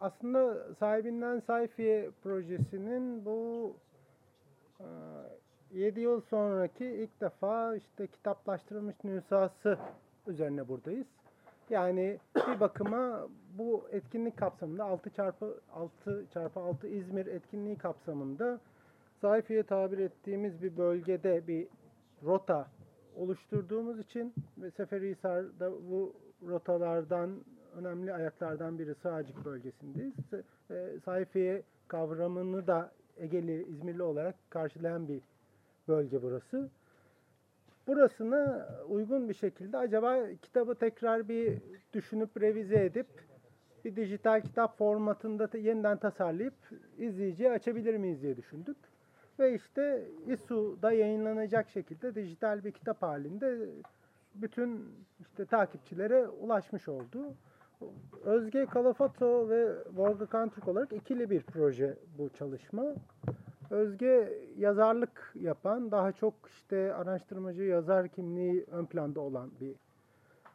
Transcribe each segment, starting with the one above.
aslında sahibinden sayfiye projesinin bu 7 yıl sonraki ilk defa işte kitaplaştırılmış nüshası üzerine buradayız. Yani bir bakıma bu etkinlik kapsamında 6 çarpı 6 çarpı 6 İzmir etkinliği kapsamında sayfiye tabir ettiğimiz bir bölgede bir rota oluşturduğumuz için ve Seferihisar'da bu rotalardan önemli ayaklardan biri Sığacık bölgesindeyiz. E, sayfiye kavramını da Egeli, İzmirli olarak karşılayan bir bölge burası. Burasını uygun bir şekilde acaba kitabı tekrar bir düşünüp revize edip bir dijital kitap formatında yeniden tasarlayıp izleyiciye açabilir miyiz diye düşündük. Ve işte İSU'da yayınlanacak şekilde dijital bir kitap halinde bütün işte takipçilere ulaşmış oldu. Özge Kalafato ve Volga Kantürk olarak ikili bir proje bu çalışma. Özge yazarlık yapan, daha çok işte araştırmacı yazar kimliği ön planda olan bir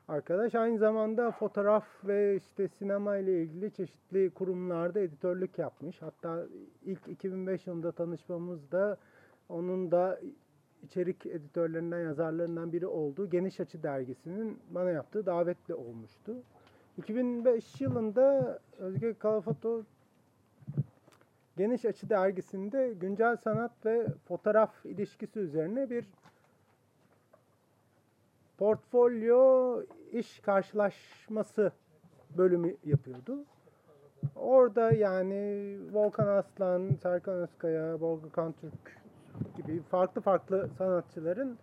arkadaş. Aynı zamanda fotoğraf ve işte sinema ile ilgili çeşitli kurumlarda editörlük yapmış. Hatta ilk 2005 yılında tanışmamızda onun da içerik editörlerinden, yazarlarından biri olduğu Geniş Açı dergisinin bana yaptığı davetle olmuştu. 2005 yılında Özge Kalafato Geniş Açı dergisinde güncel sanat ve fotoğraf ilişkisi üzerine bir portfolyo iş karşılaşması bölümü yapıyordu. Orada yani Volkan Aslan, Serkan Özkaya, Volga Kantürk gibi farklı farklı sanatçıların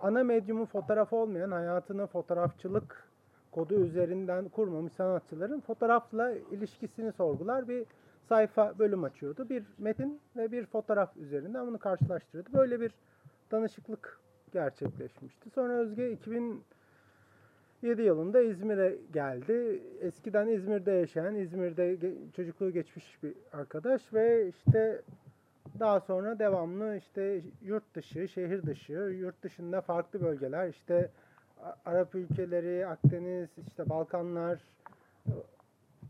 ana medyumu fotoğraf olmayan hayatını fotoğrafçılık kodu üzerinden kurmamış sanatçıların fotoğrafla ilişkisini sorgular bir sayfa bölüm açıyordu. Bir metin ve bir fotoğraf üzerinden bunu karşılaştırıyordu. Böyle bir danışıklık gerçekleşmişti. Sonra Özge 2007 yılında İzmir'e geldi. Eskiden İzmir'de yaşayan, İzmir'de çocukluğu geçmiş bir arkadaş ve işte daha sonra devamlı işte yurt dışı, şehir dışı, yurt dışında farklı bölgeler, işte Arap ülkeleri, Akdeniz, işte Balkanlar,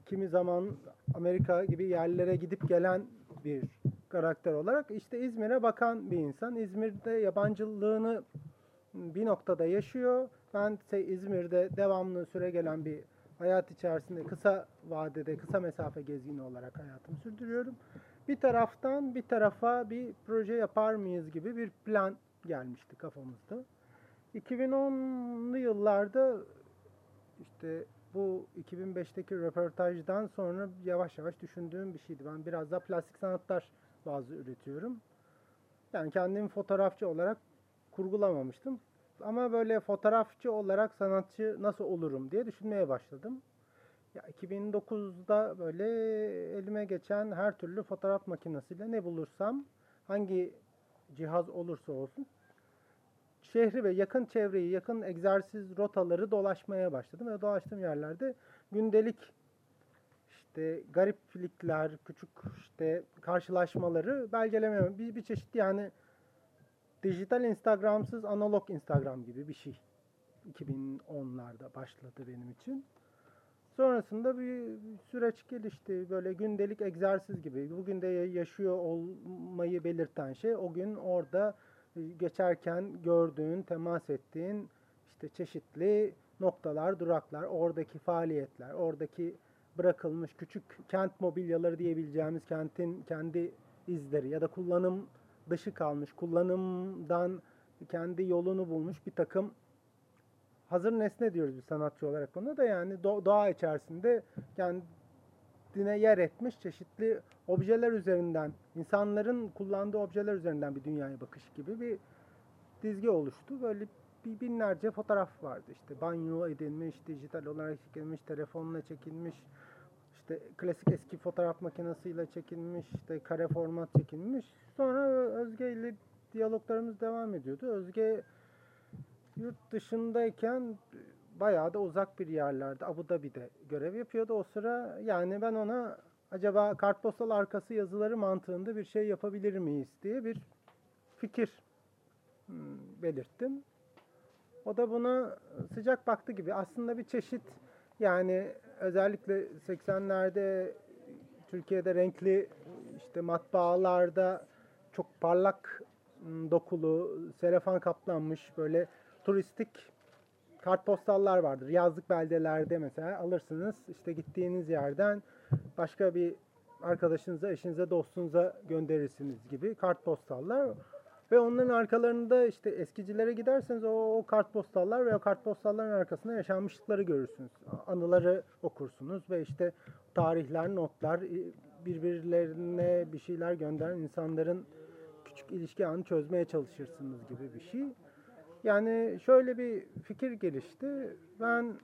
kimi zaman Amerika gibi yerlere gidip gelen bir karakter olarak işte İzmir'e bakan bir insan. İzmir'de yabancılığını bir noktada yaşıyor. Ben ise İzmir'de devamlı süre gelen bir hayat içerisinde kısa vadede, kısa mesafe gezgini olarak hayatımı sürdürüyorum. Bir taraftan bir tarafa bir proje yapar mıyız gibi bir plan gelmişti kafamızda. 2010'lu yıllarda işte bu 2005'teki röportajdan sonra yavaş yavaş düşündüğüm bir şeydi. Ben biraz daha plastik sanatlar bazı üretiyorum. Yani kendimi fotoğrafçı olarak kurgulamamıştım. Ama böyle fotoğrafçı olarak sanatçı nasıl olurum diye düşünmeye başladım. Ya 2009'da böyle elime geçen her türlü fotoğraf makinesiyle ne bulursam hangi cihaz olursa olsun şehri ve yakın çevreyi, yakın egzersiz rotaları dolaşmaya başladım. Ve dolaştığım yerlerde gündelik işte gariplikler, küçük işte karşılaşmaları belgelemeye bir, bir çeşit yani dijital Instagram'sız analog Instagram gibi bir şey. 2010'larda başladı benim için. Sonrasında bir süreç gelişti. Böyle gündelik egzersiz gibi. Bugün de yaşıyor olmayı belirten şey o gün orada geçerken gördüğün, temas ettiğin işte çeşitli noktalar, duraklar, oradaki faaliyetler, oradaki bırakılmış küçük kent mobilyaları diyebileceğimiz kentin kendi izleri ya da kullanım dışı kalmış, kullanımdan kendi yolunu bulmuş bir takım hazır nesne diyoruz bir sanatçı olarak buna da yani doğa içerisinde kendine yer etmiş çeşitli objeler üzerinden, insanların kullandığı objeler üzerinden bir dünyaya bakış gibi bir dizgi oluştu. Böyle bir binlerce fotoğraf vardı. İşte banyo edilmiş, dijital olarak çekilmiş, telefonla çekilmiş, işte klasik eski fotoğraf makinesiyle çekilmiş, işte kare format çekilmiş. Sonra Özge ile diyaloglarımız devam ediyordu. Özge yurt dışındayken bayağı da uzak bir yerlerde Abu Dhabi'de görev yapıyordu o sıra. Yani ben ona acaba kartpostal arkası yazıları mantığında bir şey yapabilir miyiz diye bir fikir hmm, belirttim. O da buna sıcak baktı gibi. Aslında bir çeşit yani özellikle 80'lerde Türkiye'de renkli işte matbaalarda çok parlak m, dokulu, selefan kaplanmış böyle turistik kartpostallar vardır. Yazlık beldelerde mesela alırsınız işte gittiğiniz yerden başka bir arkadaşınıza, eşinize, dostunuza gönderirsiniz gibi kartpostallar. Ve onların arkalarında işte eskicilere giderseniz o, o kartpostallar ve o kartpostalların arkasında yaşanmışlıkları görürsünüz. Anıları okursunuz ve işte tarihler, notlar, birbirlerine bir şeyler gönderen insanların küçük ilişki anı çözmeye çalışırsınız gibi bir şey. Yani şöyle bir fikir gelişti. Ben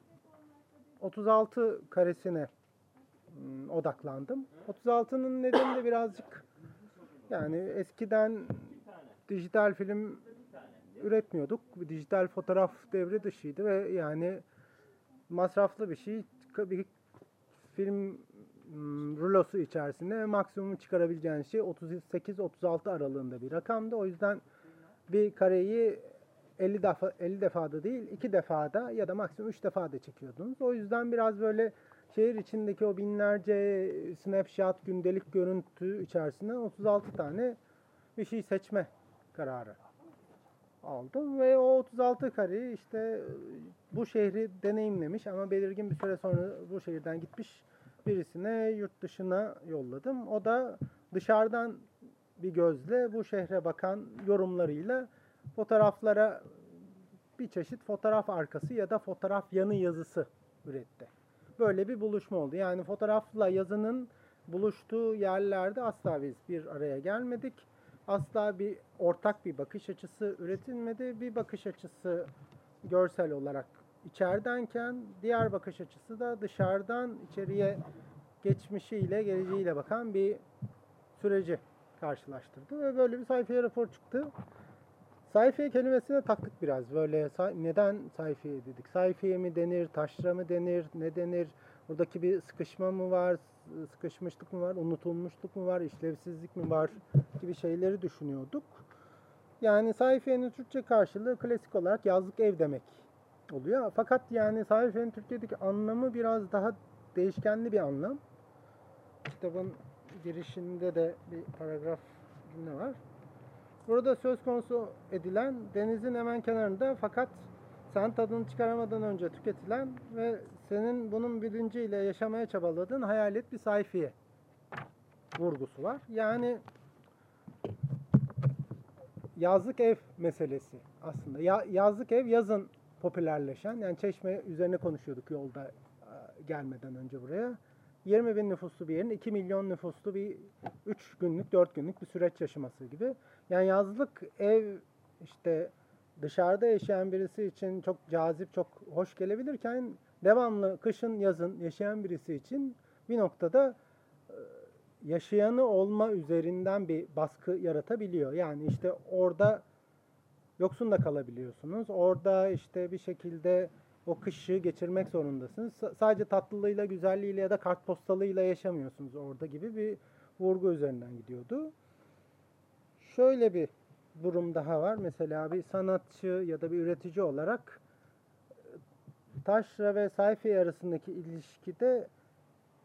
36 karesine ım, odaklandım. 36'nın nedeni de birazcık yani eskiden dijital film üretmiyorduk. Dijital fotoğraf devri dışıydı ve yani masraflı bir şey. Bir film ım, rulosu içerisinde maksimum çıkarabileceğin şey 38-36 aralığında bir rakamdı. O yüzden bir kareyi 50 defa 50 defada değil, 2 defada ya da maksimum 3 defada çekiyordunuz. O yüzden biraz böyle şehir içindeki o binlerce snapshot, gündelik görüntü içerisinden 36 tane bir şey seçme kararı aldım ve o 36 kareyi işte bu şehri deneyimlemiş ama belirgin bir süre sonra bu şehirden gitmiş birisine yurt dışına yolladım. O da dışarıdan bir gözle bu şehre bakan yorumlarıyla fotoğraflara bir çeşit fotoğraf arkası ya da fotoğraf yanı yazısı üretti. Böyle bir buluşma oldu. Yani fotoğrafla yazının buluştuğu yerlerde asla biz bir araya gelmedik. Asla bir ortak bir bakış açısı üretilmedi. Bir bakış açısı görsel olarak içeridenken diğer bakış açısı da dışarıdan içeriye geçmişiyle geleceğiyle bakan bir süreci karşılaştırdı ve böyle bir sayfaya rapor çıktı. Sayfiye kelimesine taktık biraz böyle neden sayfiye dedik? Sayfiye mi denir, taşra mı denir, ne denir? Buradaki bir sıkışma mı var, sıkışmışlık mı var, unutulmuşluk mu var, işlevsizlik mi var gibi şeyleri düşünüyorduk. Yani sayfiyenin Türkçe karşılığı klasik olarak yazlık ev demek oluyor. Fakat yani sayfiyenin Türkçedeki anlamı biraz daha değişkenli bir anlam. Kitabın girişinde de bir paragraf cümle var. Burada söz konusu edilen denizin hemen kenarında fakat sen tadını çıkaramadan önce tüketilen ve senin bunun bilinciyle yaşamaya çabaladığın hayalet bir sayfiye vurgusu var. Yani yazlık ev meselesi aslında. Ya, yazlık ev yazın popülerleşen yani çeşme üzerine konuşuyorduk yolda e, gelmeden önce buraya. 20 bin nüfuslu bir yerin 2 milyon nüfuslu bir 3 günlük 4 günlük bir süreç yaşaması gibi. Yani yazlık ev işte dışarıda yaşayan birisi için çok cazip, çok hoş gelebilirken devamlı kışın yazın yaşayan birisi için bir noktada e, yaşayanı olma üzerinden bir baskı yaratabiliyor. Yani işte orada yoksun da kalabiliyorsunuz. Orada işte bir şekilde o kışı geçirmek zorundasınız. S- sadece tatlılığıyla, güzelliğiyle ya da kartpostalıyla yaşamıyorsunuz orada gibi bir vurgu üzerinden gidiyordu. Şöyle bir durum daha var. Mesela bir sanatçı ya da bir üretici olarak e, taşra ve sayfa arasındaki ilişkide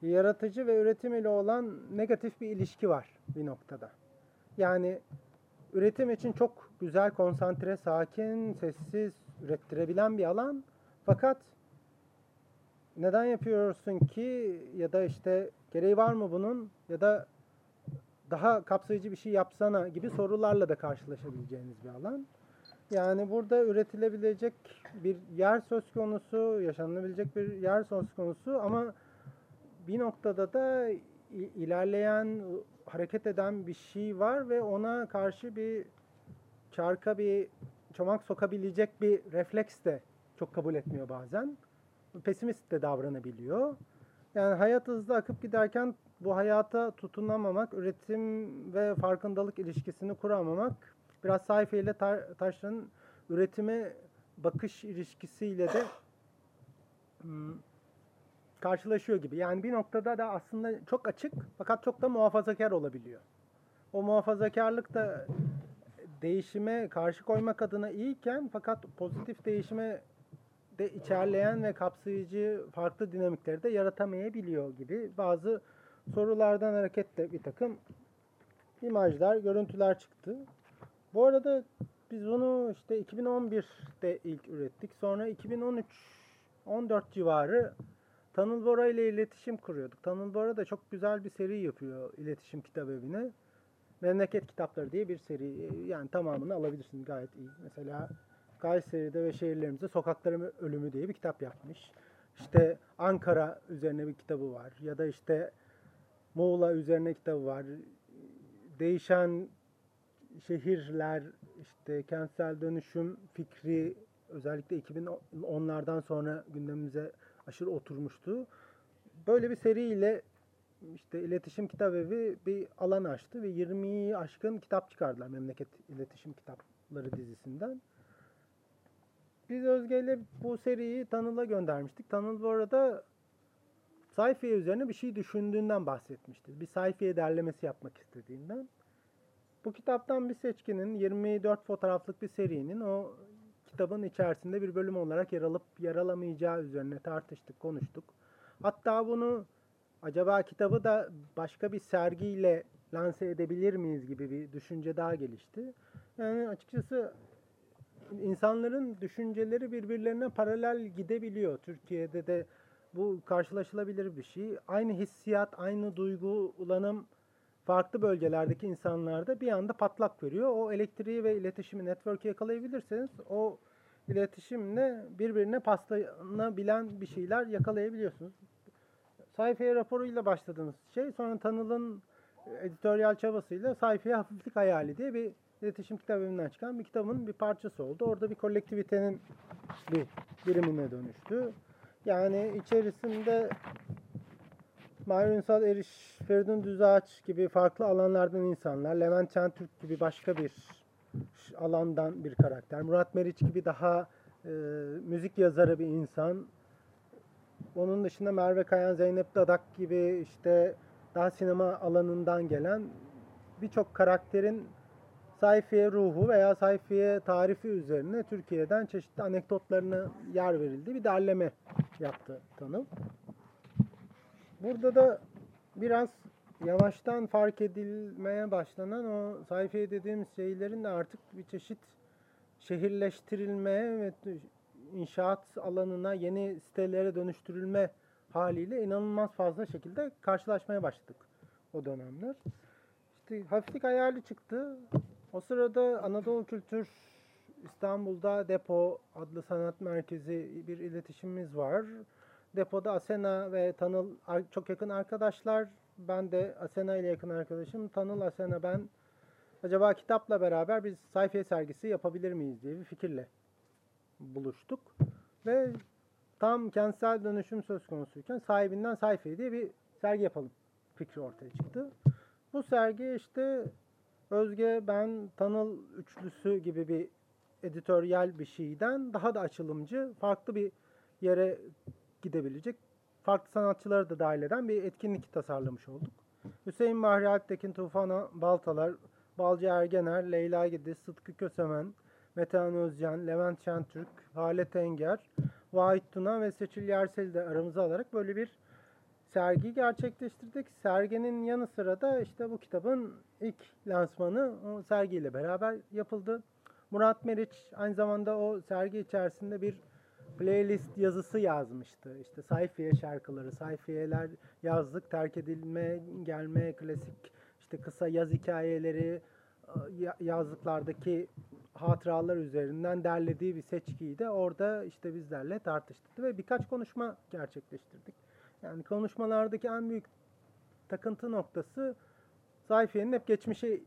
yaratıcı ve üretim ile olan negatif bir ilişki var bir noktada. Yani üretim için çok güzel, konsantre, sakin, sessiz ürettirebilen bir alan. Fakat neden yapıyorsun ki ya da işte gereği var mı bunun ya da daha kapsayıcı bir şey yapsana gibi sorularla da karşılaşabileceğiniz bir alan. Yani burada üretilebilecek bir yer söz konusu, yaşanılabilecek bir yer söz konusu ama bir noktada da ilerleyen, hareket eden bir şey var ve ona karşı bir çarka bir çomak sokabilecek bir refleks de çok kabul etmiyor bazen. Pesimist de davranabiliyor. Yani hayat hızlı akıp giderken bu hayata tutunamamak, üretim ve farkındalık ilişkisini kuramamak biraz sayfa ile tar- taşların üretime bakış ilişkisiyle de hmm, karşılaşıyor gibi. Yani bir noktada da aslında çok açık fakat çok da muhafazakar olabiliyor. O muhafazakarlık da değişime karşı koymak adına iyiyken fakat pozitif değişime de içerleyen ve kapsayıcı farklı dinamikleri de yaratamayabiliyor gibi bazı sorulardan hareketle bir takım imajlar, görüntüler çıktı. Bu arada biz bunu işte 2011'de ilk ürettik. Sonra 2013 14 civarı Tanıl Bora ile iletişim kuruyorduk. Tanıl Bora da çok güzel bir seri yapıyor iletişim kitap evine. Memleket Kitapları diye bir seri. Yani tamamını alabilirsiniz gayet iyi. Mesela Kayseri'de ve şehirlerimizde Sokakların Ölümü diye bir kitap yapmış. İşte Ankara üzerine bir kitabı var. Ya da işte Muğla üzerine kitabı var. Değişen şehirler, işte kentsel dönüşüm fikri özellikle 2010'lardan sonra gündemimize aşırı oturmuştu. Böyle bir seriyle işte iletişim kitap evi bir alan açtı ve 20'yi aşkın kitap çıkardılar Memleket İletişim Kitapları dizisinden. Biz Özge ile bu seriyi Tanıl'a göndermiştik. Tanıl bu arada sayfiye üzerine bir şey düşündüğünden bahsetmişti. Bir sayfiye derlemesi yapmak istediğinden. Bu kitaptan bir seçkinin 24 fotoğraflık bir serinin o kitabın içerisinde bir bölüm olarak yer alıp yer alamayacağı üzerine tartıştık, konuştuk. Hatta bunu acaba kitabı da başka bir sergiyle lanse edebilir miyiz gibi bir düşünce daha gelişti. Yani açıkçası insanların düşünceleri birbirlerine paralel gidebiliyor. Türkiye'de de bu karşılaşılabilir bir şey. Aynı hissiyat, aynı duygu, ulanım farklı bölgelerdeki insanlarda bir anda patlak veriyor. O elektriği ve iletişimi, network'ü yakalayabilirseniz o iletişimle birbirine paslanabilen bir şeyler yakalayabiliyorsunuz. Sayfaya raporuyla başladığınız şey sonra Tanıl'ın editoryal çabasıyla sayfaya hafiflik hayali diye bir iletişim kitabından çıkan bir kitabın bir parçası oldu. Orada bir kolektivitenin bir birimine dönüştü. Yani içerisinde Mahir Eriş, Feridun Düzağaç gibi farklı alanlardan insanlar, Levent Çentürk gibi başka bir alandan bir karakter, Murat Meriç gibi daha e, müzik yazarı bir insan, onun dışında Merve Kayan, Zeynep Dadak gibi işte daha sinema alanından gelen birçok karakterin sayfiye ruhu veya sayfiye tarifi üzerine Türkiye'den çeşitli anekdotlarına yer verildi. Bir derleme yaptı tanım. Burada da biraz yavaştan fark edilmeye başlanan o sayfiye dediğimiz şeylerin de artık bir çeşit şehirleştirilmeye ve inşaat alanına yeni sitelere dönüştürülme haliyle inanılmaz fazla şekilde karşılaşmaya başladık o dönemler. İşte hafiflik hayali çıktı. O sırada Anadolu Kültür İstanbul'da Depo adlı sanat merkezi bir iletişimimiz var. Depoda Asena ve Tanıl çok yakın arkadaşlar. Ben de Asena ile yakın arkadaşım. Tanıl, Asena, ben acaba kitapla beraber biz sayfiye sergisi yapabilir miyiz diye bir fikirle buluştuk. Ve tam kentsel dönüşüm söz konusuyken sahibinden sayfiye diye bir sergi yapalım fikri ortaya çıktı. Bu sergi işte Özge, ben, Tanıl üçlüsü gibi bir editoryal bir şeyden daha da açılımcı, farklı bir yere gidebilecek, farklı sanatçıları da dahil eden bir etkinlik tasarlamış olduk. Hüseyin Bahri Alptekin, Tufan Baltalar, Balcı Ergener, Leyla Gidiz, Sıtkı Kösemen, Metehan Özcan, Levent Şentürk, Halet Enger, Vahit Tuna ve Seçil Yersel'i de aramıza alarak böyle bir sergi gerçekleştirdik. Serginin yanı sıra da işte bu kitabın ilk lansmanı o sergiyle beraber yapıldı. Murat Meriç aynı zamanda o sergi içerisinde bir playlist yazısı yazmıştı. İşte sayfiye şarkıları, sayfiyeler yazdık, terk edilme, gelme, klasik işte kısa yaz hikayeleri, yazdıklardaki hatıralar üzerinden derlediği bir seçkiyi de orada işte bizlerle tartıştı ve birkaç konuşma gerçekleştirdik. Yani konuşmalardaki en büyük takıntı noktası sayfiyenin hep geçmişe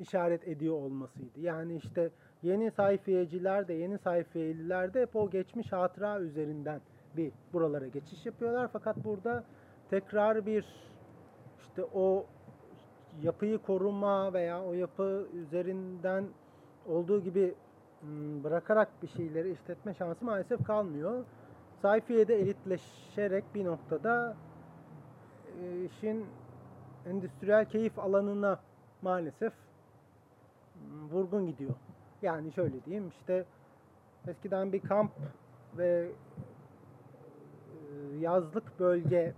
işaret ediyor olmasıydı. Yani işte yeni sayfiyeciler de yeni sayfiyeliler de hep o geçmiş hatıra üzerinden bir buralara geçiş yapıyorlar. Fakat burada tekrar bir işte o yapıyı koruma veya o yapı üzerinden olduğu gibi bırakarak bir şeyleri işletme şansı maalesef kalmıyor. Sayfiye'de elitleşerek bir noktada işin endüstriyel keyif alanına maalesef vurgun gidiyor. Yani şöyle diyeyim işte eskiden bir kamp ve yazlık bölge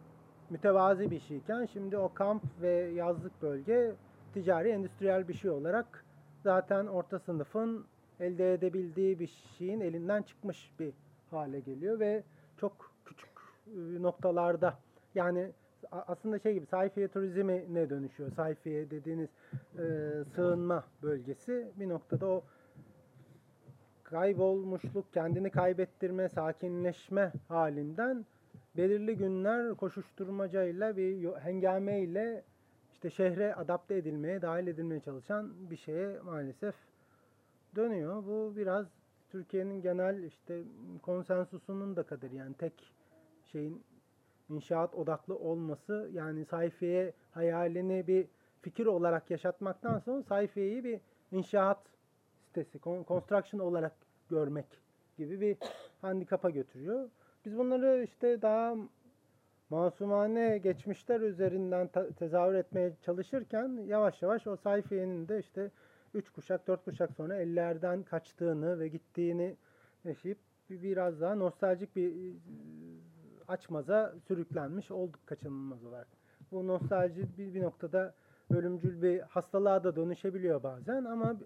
mütevazi bir şeyken şimdi o kamp ve yazlık bölge ticari endüstriyel bir şey olarak zaten orta sınıfın elde edebildiği bir şeyin elinden çıkmış bir hale geliyor ve çok küçük e, noktalarda yani aslında şey gibi sayfiye turizmi ne dönüşüyor? Sayfiye dediğiniz e, sığınma bölgesi bir noktada o kaybolmuşluk, kendini kaybettirme, sakinleşme halinden belirli günler koşuşturmacayla bir hengameyle işte şehre adapte edilmeye, dahil edilmeye çalışan bir şeye maalesef dönüyor. Bu biraz Türkiye'nin genel işte konsensusunun da kaderi yani tek şeyin inşaat odaklı olması yani sayfiye hayalini bir fikir olarak yaşatmaktan sonra sayfiyeyi bir inşaat sitesi, construction olarak görmek gibi bir handikapa götürüyor. Biz bunları işte daha masumane geçmişler üzerinden tezahür etmeye çalışırken yavaş yavaş o sayfiyenin de işte üç kuşak, dört kuşak sonra ellerden kaçtığını ve gittiğini yaşayıp bir- biraz daha nostaljik bir e, açmaza sürüklenmiş olduk kaçınılmaz olarak. Bu nostalji bir, bir noktada ölümcül bir hastalığa da dönüşebiliyor bazen ama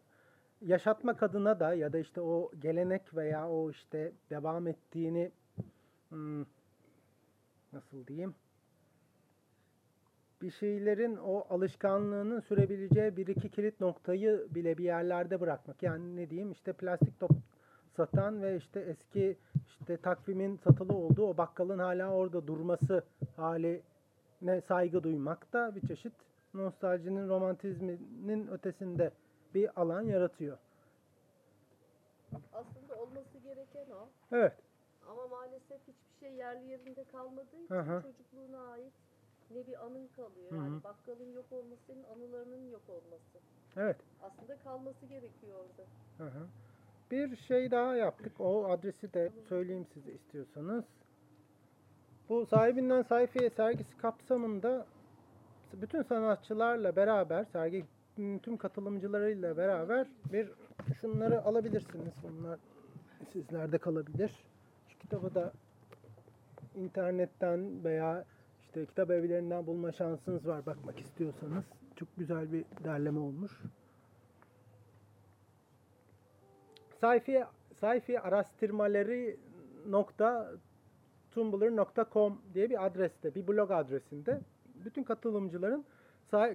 yaşatmak adına da ya da işte o gelenek veya o işte devam ettiğini hmm, nasıl diyeyim bir şeylerin o alışkanlığının sürebileceği bir iki kilit noktayı bile bir yerlerde bırakmak. Yani ne diyeyim işte plastik top satan ve işte eski işte takvimin satılı olduğu o bakkalın hala orada durması haline saygı duymak da bir çeşit nostaljinin romantizminin ötesinde bir alan yaratıyor. Aslında olması gereken o. Evet. Ama maalesef hiçbir şey yerli yerinde kalmadığı için Hı hı. Ne bir anın kalıyor. Hı hı. Yani bakkalın yok olması senin anılarının yok olması. Evet. Aslında kalması gerekiyor orada. Hı hı. Bir şey daha yaptık. O adresi de söyleyeyim size istiyorsanız. Bu sahibinden sayfiye sergisi kapsamında bütün sanatçılarla beraber sergi tüm katılımcılarıyla beraber bir şunları alabilirsiniz. Bunlar sizlerde kalabilir. Şu kitabı da internetten veya işte kitap evlerinden bulma şansınız var bakmak istiyorsanız. Çok güzel bir derleme olmuş. sayfi sayfi araştırmaları nokta tumblr.com diye bir adreste, bir blog adresinde bütün katılımcıların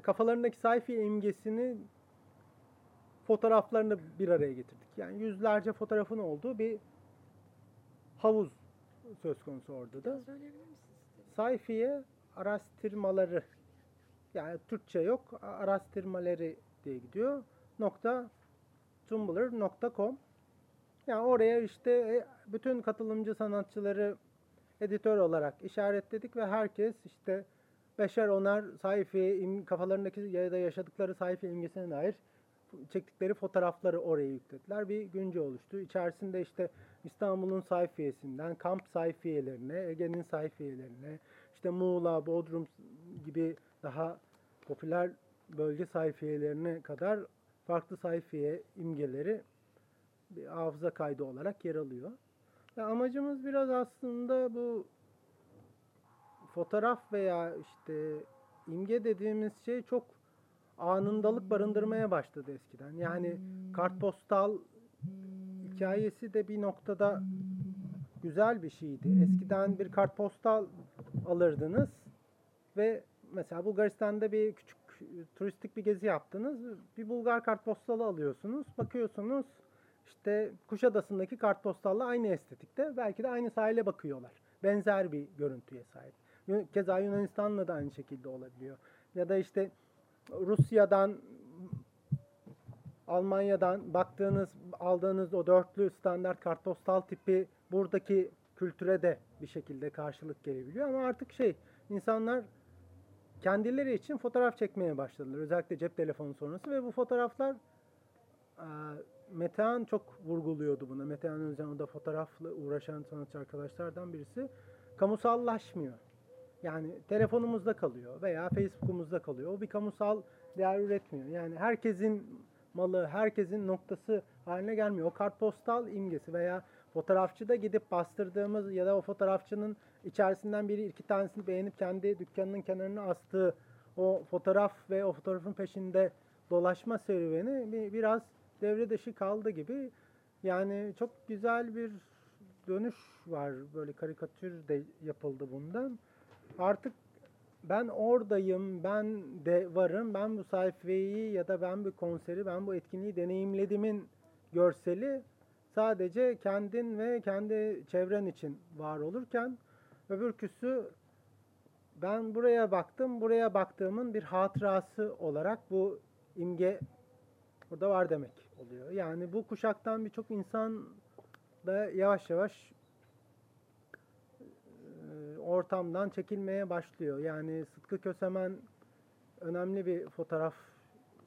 kafalarındaki sayfi imgesini fotoğraflarını bir araya getirdik. Yani yüzlerce fotoğrafın olduğu bir havuz söz konusu orada da. Söyleyebilir misiniz? Sayfiye araştırmaları yani Türkçe yok araştırmaları diye gidiyor. Nokta tumblr.com yani oraya işte e, bütün katılımcı sanatçıları editör olarak işaretledik ve herkes işte beşer onar sayfiye im- kafalarındaki ya da yaşadıkları sayfiye imgesine dair çektikleri fotoğrafları oraya yüklediler. Bir günce oluştu. İçerisinde işte İstanbul'un sayfiyesinden kamp sayfiyelerine, Ege'nin sayfiyelerine, işte Muğla, Bodrum gibi daha popüler bölge sayfiyelerine kadar farklı sayfiye imgeleri bir hafıza kaydı olarak yer alıyor. Ya amacımız biraz aslında bu fotoğraf veya işte imge dediğimiz şey çok anındalık barındırmaya başladı eskiden. Yani kartpostal hikayesi de bir noktada güzel bir şeydi. Eskiden bir kartpostal alırdınız ve mesela Bulgaristan'da bir küçük turistik bir gezi yaptınız. Bir Bulgar kartpostalı alıyorsunuz. Bakıyorsunuz işte Kuşadası'ndaki kartpostalla aynı estetikte. Belki de aynı sahile bakıyorlar. Benzer bir görüntüye sahip. Keza Yunanistan'la da aynı şekilde olabiliyor. Ya da işte Rusya'dan Almanya'dan baktığınız, aldığınız o dörtlü standart kartpostal tipi buradaki kültüre de bir şekilde karşılık gelebiliyor. Ama artık şey, insanlar kendileri için fotoğraf çekmeye başladılar. Özellikle cep telefonu sonrası ve bu fotoğraflar Metehan çok vurguluyordu bunu. Metehan Özcan o da fotoğrafla uğraşan sanatçı arkadaşlardan birisi. Kamusallaşmıyor. Yani telefonumuzda kalıyor veya Facebook'umuzda kalıyor. O bir kamusal değer üretmiyor. Yani herkesin malı, herkesin noktası haline gelmiyor. O kartpostal imgesi veya fotoğrafçıda gidip bastırdığımız ya da o fotoğrafçının içerisinden biri iki tanesini beğenip kendi dükkanının kenarına astığı o fotoğraf ve o fotoğrafın peşinde dolaşma serüveni bir, biraz devre dışı kaldı gibi. Yani çok güzel bir dönüş var. Böyle karikatür de yapıldı bundan. Artık ben oradayım, ben de varım, ben bu sayfayı ya da ben bu konseri, ben bu etkinliği deneyimledimin görseli sadece kendin ve kendi çevren için var olurken öbürküsü ben buraya baktım, buraya baktığımın bir hatırası olarak bu imge burada var demek oluyor. Yani bu kuşaktan birçok insan da yavaş yavaş ortamdan çekilmeye başlıyor. Yani Sıtkı Kösemen önemli bir fotoğraf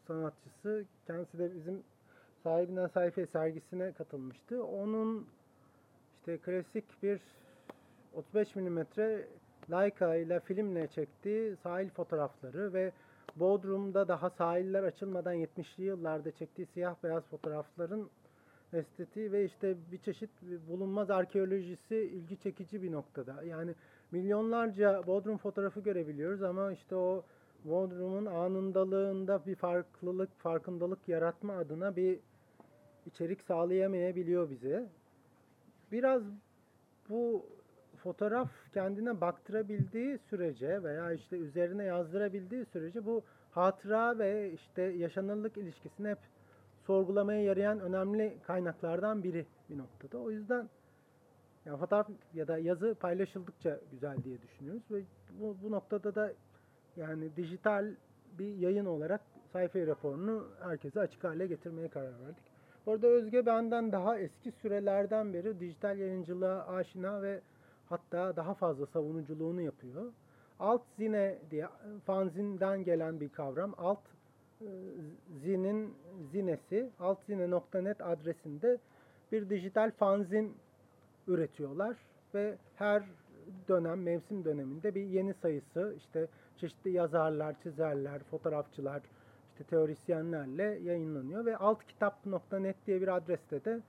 sanatçısı. Kendisi de bizim sahibinden sayfa sergisine katılmıştı. Onun işte klasik bir 35 milimetre Leica ile filmle çektiği sahil fotoğrafları ve Bodrum'da daha sahiller açılmadan 70'li yıllarda çektiği siyah beyaz fotoğrafların estetiği ve işte bir çeşit bulunmaz arkeolojisi ilgi çekici bir noktada. Yani milyonlarca Bodrum fotoğrafı görebiliyoruz ama işte o Bodrum'un anındalığında bir farklılık, farkındalık yaratma adına bir içerik sağlayamayabiliyor bize. Biraz bu fotoğraf kendine baktırabildiği sürece veya işte üzerine yazdırabildiği sürece bu hatıra ve işte yaşanırlık ilişkisini hep sorgulamaya yarayan önemli kaynaklardan biri bir noktada. O yüzden yani fotoğraf ya da yazı paylaşıldıkça güzel diye düşünüyoruz ve bu, bu noktada da yani dijital bir yayın olarak sayfa raporunu herkese açık hale getirmeye karar verdik. Bu arada Özge benden daha eski sürelerden beri dijital yayıncılığa aşina ve hatta daha fazla savunuculuğunu yapıyor. Alt zine diye fanzinden gelen bir kavram. Alt e, zinin zinesi altzine.net adresinde bir dijital fanzin üretiyorlar ve her dönem mevsim döneminde bir yeni sayısı işte çeşitli yazarlar, çizerler, fotoğrafçılar, işte teorisyenlerle yayınlanıyor ve altkitap.net diye bir adreste de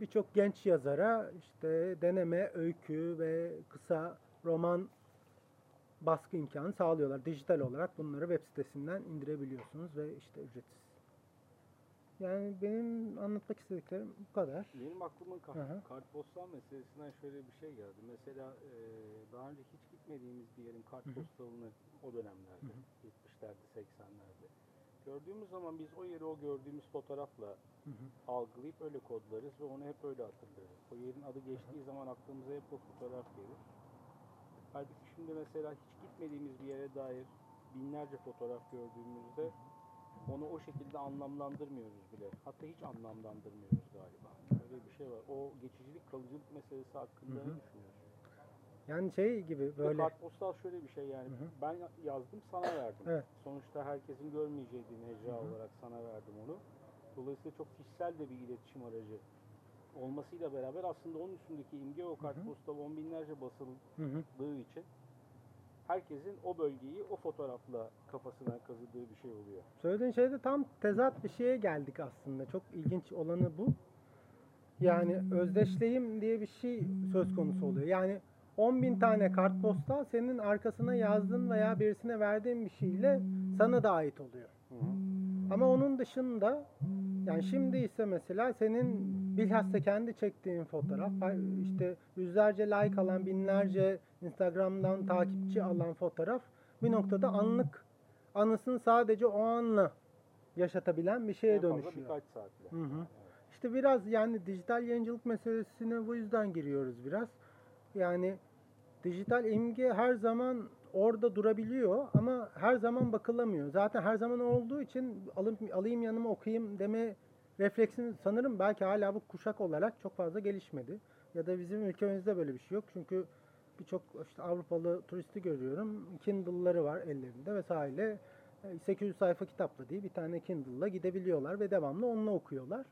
birçok genç yazara işte deneme, öykü ve kısa roman baskı imkanı sağlıyorlar. Dijital olarak bunları web sitesinden indirebiliyorsunuz ve işte ücretsiz. Yani benim anlatmak istediklerim bu kadar. Benim aklıma kart, hı. kartpostal meselesinden şöyle bir şey geldi. Mesela e, daha önce hiç gitmediğimiz bir yerin kartpostalını o dönemlerde, 70'lerde, 80'lerde gördüğümüz zaman biz o yeri o gördüğümüz fotoğrafla Hı hı. algılayıp öyle kodlarız ve onu hep öyle hatırlarız. O yerin adı geçtiği zaman aklımıza hep o fotoğraf gelir. Halbuki şimdi mesela hiç gitmediğimiz bir yere dair binlerce fotoğraf gördüğümüzde onu o şekilde anlamlandırmıyoruz bile. Hatta hiç anlamlandırmıyoruz galiba. Öyle bir şey var. O geçicilik kalıcılık meselesi hakkında Hı hı. ne düşünüyorsun? Yani şey gibi Böyle. böyle Kartpostal şöyle bir şey yani. Hı hı. Ben yazdım sana verdim. Evet. Sonuçta herkesin görmeyeceği bir mecra olarak sana verdim onu. Dolayısıyla çok kişisel de bir iletişim aracı olmasıyla beraber aslında onun üstündeki imge o kartpostal on binlerce basıldığı Hı hı. için herkesin o bölgeyi o fotoğrafla kafasına kazıdığı bir şey oluyor. Söylediğin şeyde tam tezat bir şeye geldik aslında. Çok ilginç olanı bu. Yani özdeşleyim diye bir şey söz konusu oluyor. Yani 10 bin tane kartpostal senin arkasına yazdığın veya birisine verdiğin bir şeyle sana da ait oluyor. Ama onun dışında yani şimdi ise mesela senin bilhassa kendi çektiğin fotoğraf işte yüzlerce like alan binlerce Instagram'dan takipçi alan fotoğraf bir noktada anlık anısını sadece o anla yaşatabilen bir şeye en fazla dönüşüyor. birkaç saatle. Hı hı. İşte biraz yani dijital yayıncılık meselesine bu yüzden giriyoruz biraz. Yani dijital imge her zaman orada durabiliyor ama her zaman bakılamıyor. Zaten her zaman olduğu için alayım, alayım yanıma okuyayım deme refleksin sanırım belki hala bu kuşak olarak çok fazla gelişmedi. Ya da bizim ülkemizde böyle bir şey yok. Çünkü birçok işte Avrupalı turisti görüyorum. Kindle'ları var ellerinde vesaire. E, 800 sayfa kitapla değil bir tane Kindle'la gidebiliyorlar ve devamlı onunla okuyorlar.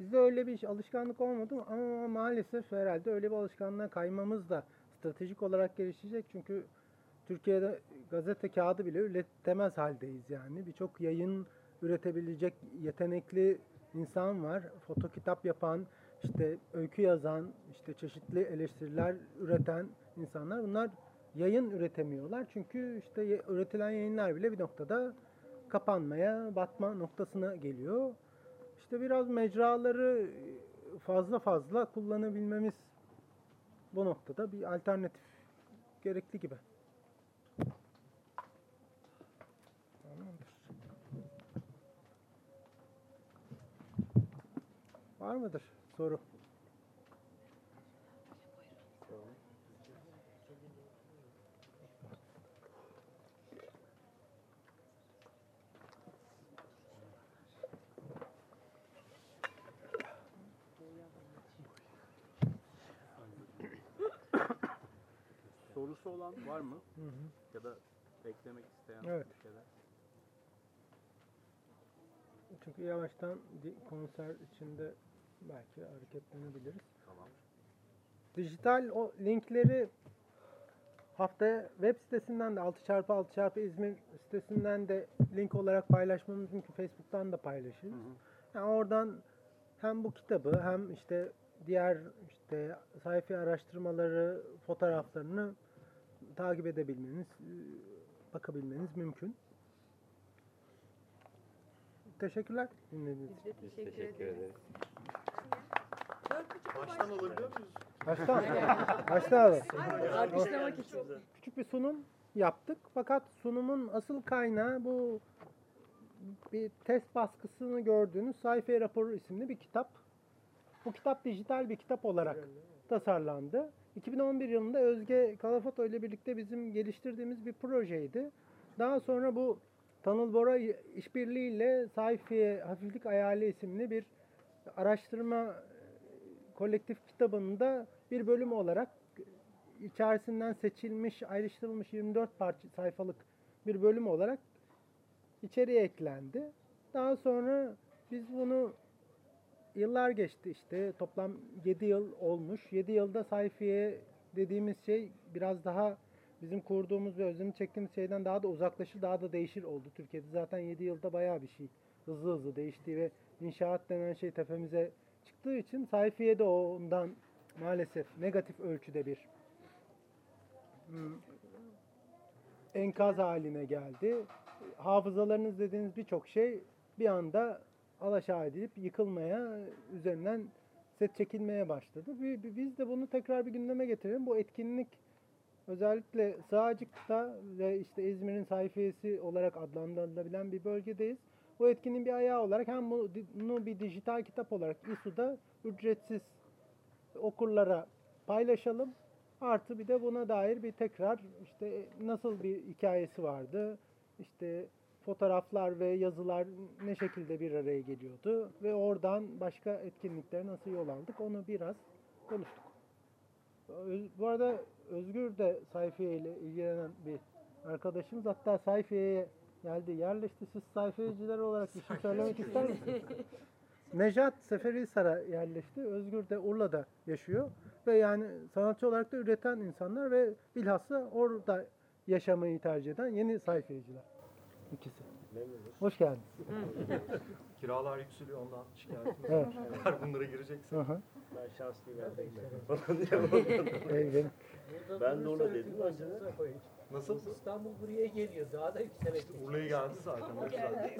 Bizde öyle bir alışkanlık olmadı ama maalesef herhalde öyle bir alışkanlığa kaymamız da stratejik olarak gelişecek. Çünkü Türkiye'de gazete kağıdı bile üretemez haldeyiz yani. Birçok yayın üretebilecek yetenekli insan var. Foto kitap yapan, işte öykü yazan, işte çeşitli eleştiriler üreten insanlar bunlar yayın üretemiyorlar. Çünkü işte üretilen yayınlar bile bir noktada kapanmaya, batma noktasına geliyor. İşte biraz mecraları fazla fazla kullanabilmemiz bu noktada bir alternatif gerekli gibi. Var mıdır soru? Sorusu olan var mı? Hı hı. Ya da eklemek isteyen Evet. bir şeyler? Çünkü yavaştan konser içinde belki hareketlenebiliriz. Tamam. Dijital o linkleri haftaya web sitesinden de 6x6x İzmir sitesinden de link olarak paylaşmamız mümkün. Facebook'tan da paylaşırız. Hı hı. Yani oradan hem bu kitabı hem işte diğer işte sayfa araştırmaları, fotoğraflarını takip edebilmeniz, e, bakabilmeniz mümkün. Teşekkürler dinlediğiniz için. Biz de teşekkür, ederiz. Baştan alabiliyor muyuz? Baştan, baştan alalım. Alkışlamak için. Küçük bir sunum yaptık. Fakat sunumun asıl kaynağı bu bir test baskısını gördüğünüz Sayfa Raporu isimli bir kitap. Bu kitap dijital bir kitap olarak tasarlandı. 2011 yılında Özge Kalafoto ile birlikte bizim geliştirdiğimiz bir projeydi. Daha sonra bu Tanıl Bora işbirliğiyle Sayfiye Hafiflik Ayarlı isimli bir araştırma kolektif kitabında bir bölüm olarak içerisinden seçilmiş, ayrıştırılmış 24 parça sayfalık bir bölüm olarak içeriye eklendi. Daha sonra biz bunu yıllar geçti işte toplam 7 yıl olmuş. 7 yılda sayfiye dediğimiz şey biraz daha bizim kurduğumuz ve özünü çektiğimiz şeyden daha da uzaklaşır, daha da değişir oldu. Türkiye'de zaten 7 yılda bayağı bir şey hızlı hızlı değişti ve inşaat denen şey tepemize çıktığı için sayfiye de ondan maalesef negatif ölçüde bir hmm, enkaz haline geldi. Hafızalarınız dediğiniz birçok şey bir anda alaşağı edilip yıkılmaya, üzerinden set çekilmeye başladı. Bi- bi- Biz de bunu tekrar bir gündeme getirelim. Bu etkinlik özellikle Sığacık'ta ve işte İzmir'in sayfiyesi olarak adlandırılabilen bir bölgedeyiz. Bu etkinliğin bir ayağı olarak hem bu- bunu bir dijital kitap olarak İSU'da ücretsiz okurlara paylaşalım. Artı bir de buna dair bir tekrar işte nasıl bir hikayesi vardı, işte fotoğraflar ve yazılar ne şekilde bir araya geliyordu ve oradan başka etkinliklere nasıl yol aldık onu biraz konuştuk. Bu arada Özgür de sayfiye ile ilgilenen bir arkadaşımız. Hatta sayfiyeye geldi, yerleşti. Siz sayfiyeciler olarak bir şey söylemek ister misiniz? Nejat Seferihisar'a yerleşti. Özgür de Urla'da yaşıyor. Ve yani sanatçı olarak da üreten insanlar ve bilhassa orada yaşamayı tercih eden yeni sayfiyeciler. İkisi. Hoş geldin. Kiralar yükseliyor ondan şikayetim. Evet. Eğer bunlara gireceksin. Hı hı. Ben şanslıyım ben bekledim falan diye. Ey benim. Ben de ona dedim. Nasıl? İstanbul buraya geliyor. Daha da yükselecek. Urla'ya geldi zaten. Ne güzel.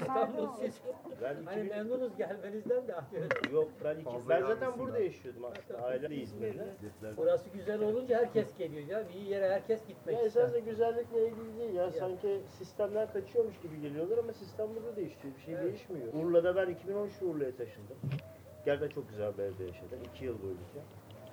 İstanbul siz Ben hani 2000 memnunuz gelmenizden de yok ben iki, Fazla ben zaten burada ben. yaşıyordum aslında. Aile de İzmir'de. burası güzel olunca herkes geliyor ya. Bir yere herkes gitmek Ya ister. esasında güzellikle ilgili değil ya. Sanki sistemler kaçıyormuş gibi geliyorlar ama sistem burada değişiyor. Bir şey değişmiyor. Urla'da ben 2013 Urla'ya taşındım. Gerçekten çok güzel bir evde yaşadım. 2 yıl boyunca.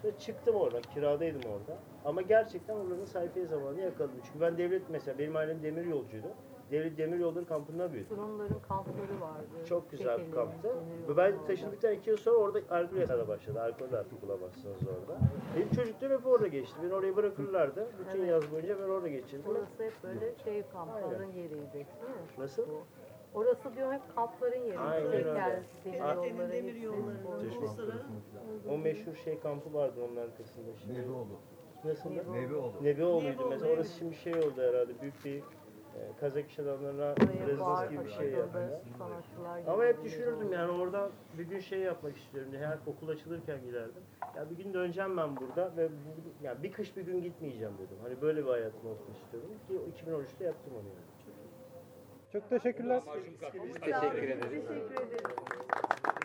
Ve çıktım oradan, kiradaydım orada. Ama gerçekten Urla'nın sayfiye zamanı yakaladım. Çünkü ben devlet mesela, benim ailem demir yolcuydu. Devlet demir yolları kampında büyüdüm. Rumların kampları vardı. Çok güzel bir kamptı. Ve ben taşındıktan iki yıl sonra orada alkol yasada başladı. Alkol artık bulamazsınız orada. Benim çocukluğum hep orada geçti. Beni oraya bırakırlardı. Bütün Evet. yaz boyunca ben orada geçirdim. Orası hep böyle şey kampların yeriydi. Değil mi? Orası diyor hep kampların yeri. Aynen Tekel, öyle. demir A- yolları. demir yolları. Çeşme O meşhur şey kampı vardı onun arkasında şimdi. Nebeoğlu. Nasıl? Nebeoğlu. Nebeoğlu. Nebeoğlu'ydu Nebeoğlu, mesela. Orası şimdi şey oldu herhalde. Büyük bir e, Kazak iş adamlarına rezidans gibi bir şey. Sanatçılar Ama hep düşünürdüm yani oradan bir gün şey yapmak istiyorum diye her okul açılırken giderdim. Ya bir gün döneceğim ben burada ve bu, yani bir kış bir gün gitmeyeceğim dedim. Hani böyle bir hayatım olsun istiyorum ki 2013'te yaptım onu yani. Çok teşekkürler. Teşekkür ederiz. Teşekkür ederiz.